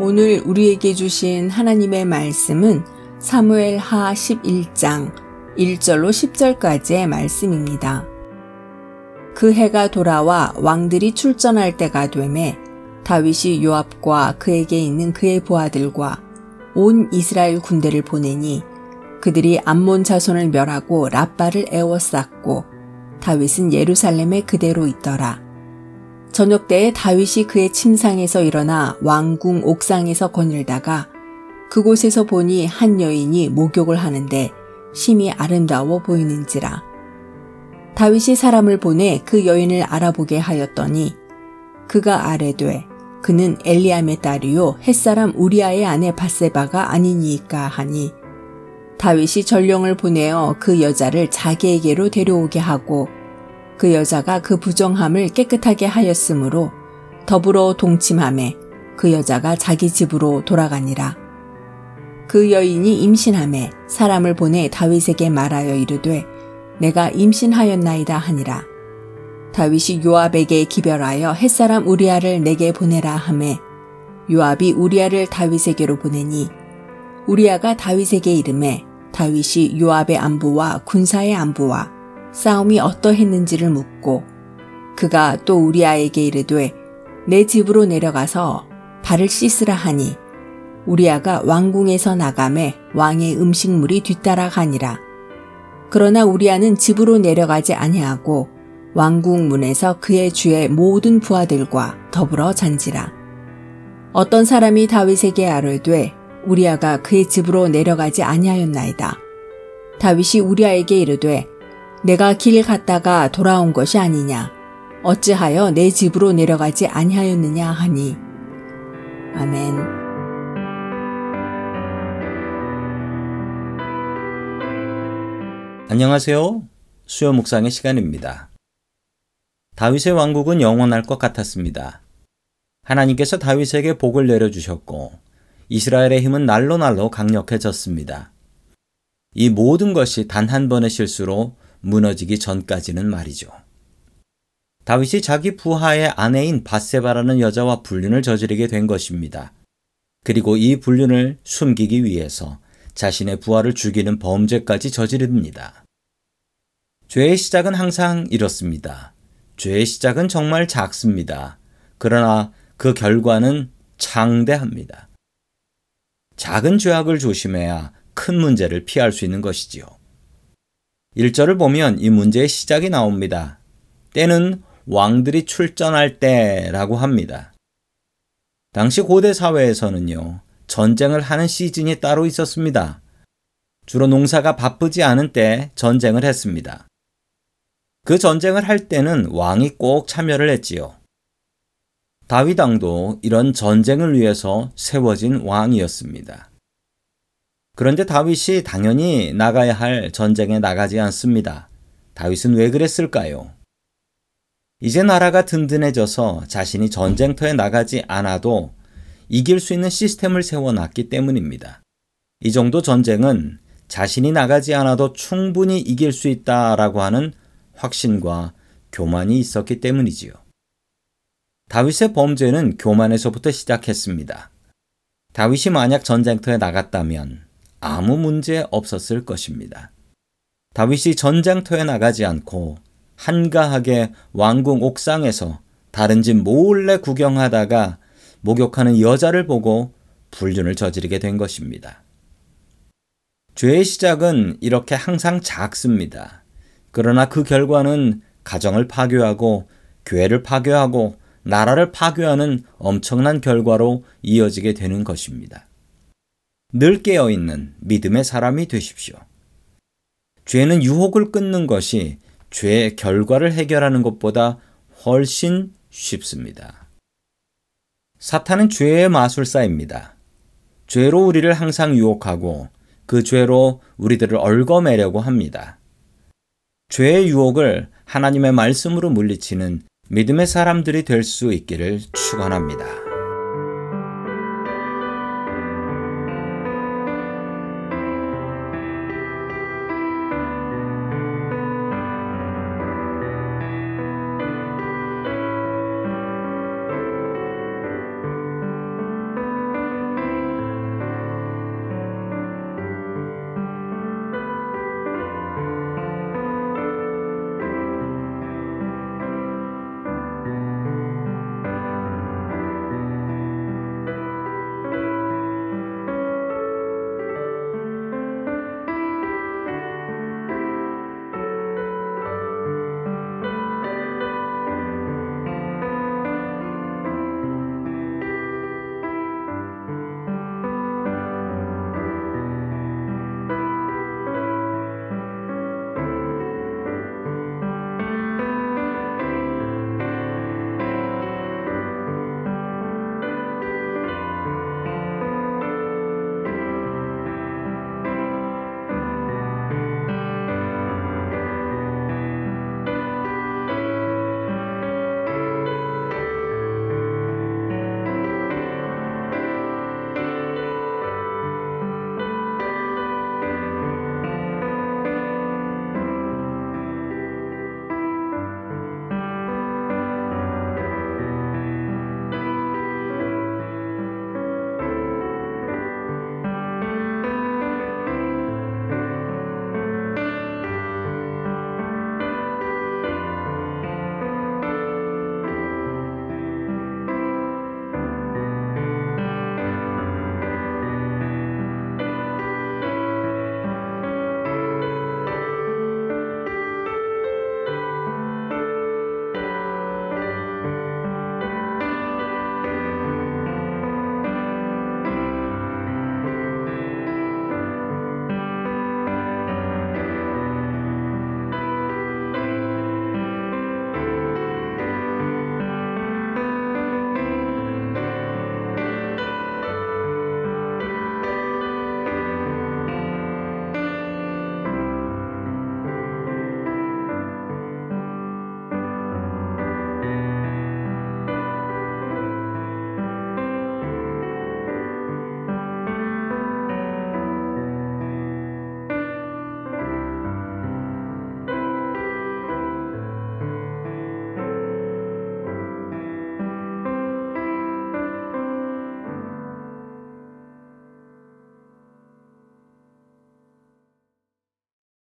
오늘 우리에게 주신 하나님의 말씀은 사무엘 하 11장 1절로 10절까지의 말씀입니다. 그 해가 돌아와 왕들이 출전할 때가 되매 다윗이 요압과 그에게 있는 그의 부하들과 온 이스라엘 군대를 보내니 그들이 암몬 자손을 멸하고 라빠를 에워쌌고 다윗은 예루살렘에 그대로 있더라. 저녁 때에 다윗이 그의 침상에서 일어나 왕궁 옥상에서 거닐다가 그곳에서 보니 한 여인이 목욕을 하는데 심히 아름다워 보이는지라. 다윗이 사람을 보내 그 여인을 알아보게 하였더니 그가 아래되 그는 엘리암의 딸이요 햇사람 우리아의 아내 바세바가 아니니까 하니 다윗이 전령을 보내어 그 여자를 자기에게로 데려오게 하고 그 여자가 그 부정함을 깨끗하게 하였으므로 더불어 동침함에 그 여자가 자기 집으로 돌아가니라. 그 여인이 임신함에 사람을 보내 다윗에게 말하여 이르되 내가 임신하였나이다 하니라. 다윗이 요압에게 기별하여 햇사람 우리아를 내게 보내라 하매 요압이 우리아를 다윗에게로 보내니 우리아가 다윗에게 이름해 다윗이 요압의 안부와 군사의 안부와 싸움이 어떠했는지를 묻고 그가 또 우리아에게 이르되 내 집으로 내려가서 발을 씻으라 하니 우리아가 왕궁에서 나감에 왕의 음식물이 뒤따라가니라. 그러나 우리아는 집으로 내려가지 아니하고 왕궁 문에서 그의 주의 모든 부하들과 더불어 잔지라. 어떤 사람이 다윗에게 아뢰되 우리아가 그의 집으로 내려가지 아니하였나이다. 다윗이 우리아에게 이르되 내가 길 갔다가 돌아온 것이 아니냐. 어찌하여 내 집으로 내려가지 아니하였느냐 하니. 아멘. 안녕하세요. 수요 묵상의 시간입니다. 다윗의 왕국은 영원할 것 같았습니다. 하나님께서 다윗에게 복을 내려주셨고 이스라엘의 힘은 날로 날로 강력해졌습니다. 이 모든 것이 단 한 번의 실수로 무너지기 전까지는 말이죠. 다윗이 자기 부하의 아내인 바세바라는 여자와 불륜을 저지르게 된 것입니다. 그리고 이 불륜을 숨기기 위해서 자신의 부하를 죽이는 범죄까지 저지릅니다. 죄의 시작은 항상 이렇습니다. 죄의 시작은 정말 작습니다. 그러나 그 결과는 창대합니다. 작은 죄악을 조심해야 큰 문제를 피할 수 있는 것이지요. 1절을 보면 이 문제의 시작이 나옵니다. 때는 왕들이 출전할 때라고 합니다. 당시 고대 사회에서는요, 전쟁을 하는 시즌이 따로 있었습니다. 주로 농사가 바쁘지 않은 때 전쟁을 했습니다. 그 전쟁을 할 때는 왕이 꼭 참여를 했지요. 다윗왕도 이런 전쟁을 위해서 세워진 왕이었습니다. 그런데 다윗이 당연히 나가야 할 전쟁에 나가지 않습니다. 다윗은 왜 그랬을까요? 이제 나라가 든든해져서 자신이 전쟁터에 나가지 않아도 이길 수 있는 시스템을 세워놨기 때문입니다. 이 정도 전쟁은 자신이 나가지 않아도 충분히 이길 수 있다라고 하는 확신과 교만이 있었기 때문이지요. 다윗의 범죄는 교만에서부터 시작했습니다. 다윗이 만약 전쟁터에 나갔다면 아무 문제 없었을 것입니다. 다윗이 전장터에 나가지 않고 한가하게 왕궁 옥상에서 다른 집 몰래 구경하다가 목욕하는 여자를 보고 불륜을 저지르게 된 것입니다. 죄의 시작은 이렇게 항상 작습니다. 그러나 그 결과는 가정을 파괴하고 교회를 파괴하고 나라를 파괴하는 엄청난 결과로 이어지게 되는 것입니다. 늘 깨어있는 믿음의 사람이 되십시오. 죄는 유혹을 끊는 것이 죄의 결과를 해결하는 것보다 훨씬 쉽습니다. 사탄은 죄의 마술사입니다. 죄로 우리를 항상 유혹하고 그 죄로 우리들을 얽어매려고 합니다. 죄의 유혹을 하나님의 말씀으로 물리치는 믿음의 사람들이 될 수 있기를 축원합니다.